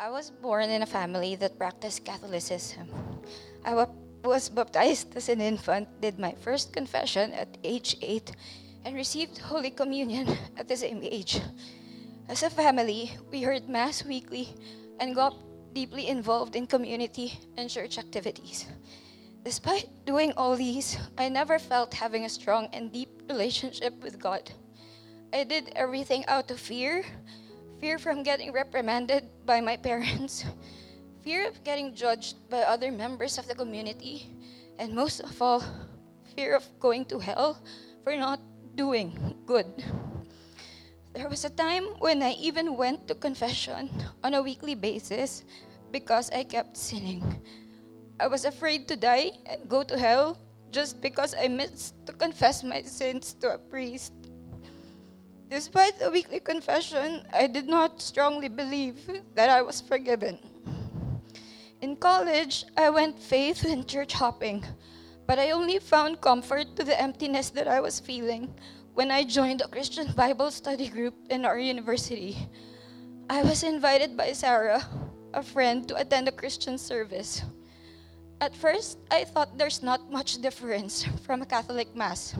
I was born in a family that practiced Catholicism. I was baptized as an infant, did my first confession at age 8, and received Holy Communion at the same age. As a family, we heard Mass weekly and got deeply involved in community and church activities. Despite doing all these, I never felt having a strong and deep relationship with God. I did everything out of fear fear from getting reprimanded by my parents, fear of getting judged by other members of the community, and most of all, fear of going to hell for not doing good. There was a time when I even went to confession on a weekly basis because I kept sinning. I was afraid to die and go to hell just because I missed to confess my sins to a priest. Despite the weekly confession, I did not strongly believe that I was forgiven. In college, I went faith and church hopping, but I only found comfort to the emptiness that I was feeling when I joined a Christian Bible study group in our university. I was invited by Sarah, a friend, to attend a Christian service. At first, I thought there's not much difference from a Catholic Mass.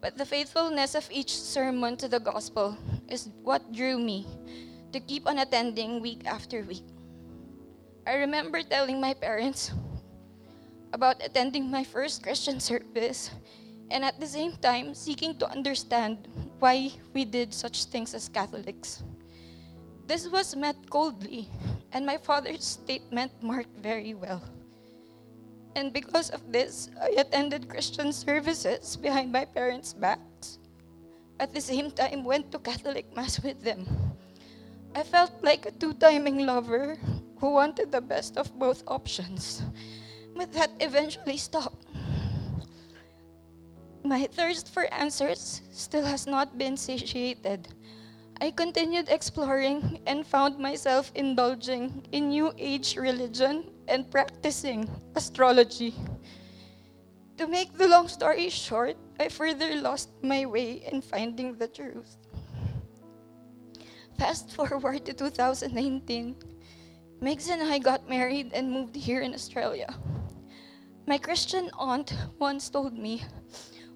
But the faithfulness of each sermon to the gospel is what drew me to keep on attending week after week. I remember telling my parents about attending my first Christian service and at the same time seeking to understand why we did such things as Catholics. This was met coldly, and my father's statement marked very well. And because of this, I attended Christian services behind my parents' backs. At the same time, went to Catholic Mass with them. I felt like a two-timing lover who wanted the best of both options. But that eventually stopped. My thirst for answers still has not been satiated. I continued exploring and found myself indulging in New Age religion and practicing astrology. To make the long story short, I further lost my way in finding the truth. Fast forward to 2019, Megs and I got married and moved here in Australia. My Christian aunt once told me,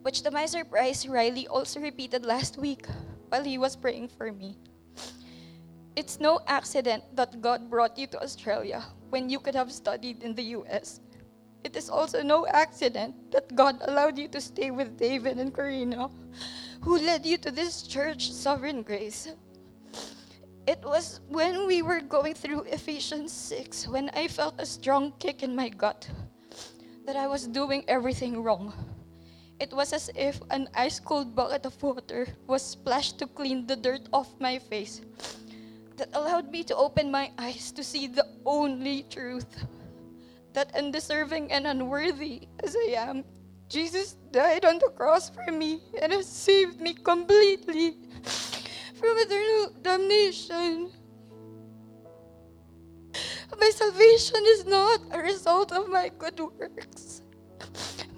which to my surprise, Riley also repeated last week while he was praying for me. It's no accident that God brought you to Australia when you could have studied in the US. It is also no accident that God allowed you to stay with David and Karina, who led you to this church, Sovereign Grace. It was when we were going through Ephesians 6 when I felt a strong kick in my gut that I was doing everything wrong. It was as if an ice cold bucket of water was splashed to clean the dirt off my face that allowed me to open my eyes to see the only truth that undeserving and unworthy as I am, Jesus died on the cross for me and has saved me completely from eternal damnation. My salvation is not a result of my good works,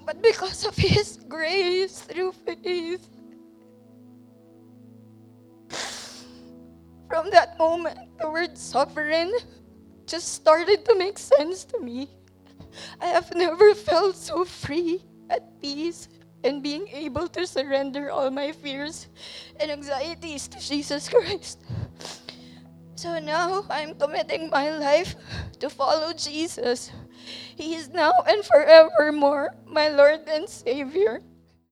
but because of His grace through From that moment, the word sovereign just started to make sense to me. I have never felt so free, at peace, and being able to surrender all my fears and anxieties to Jesus Christ. So now I'm committing my life to follow Jesus. He is now and forevermore my Lord and Savior.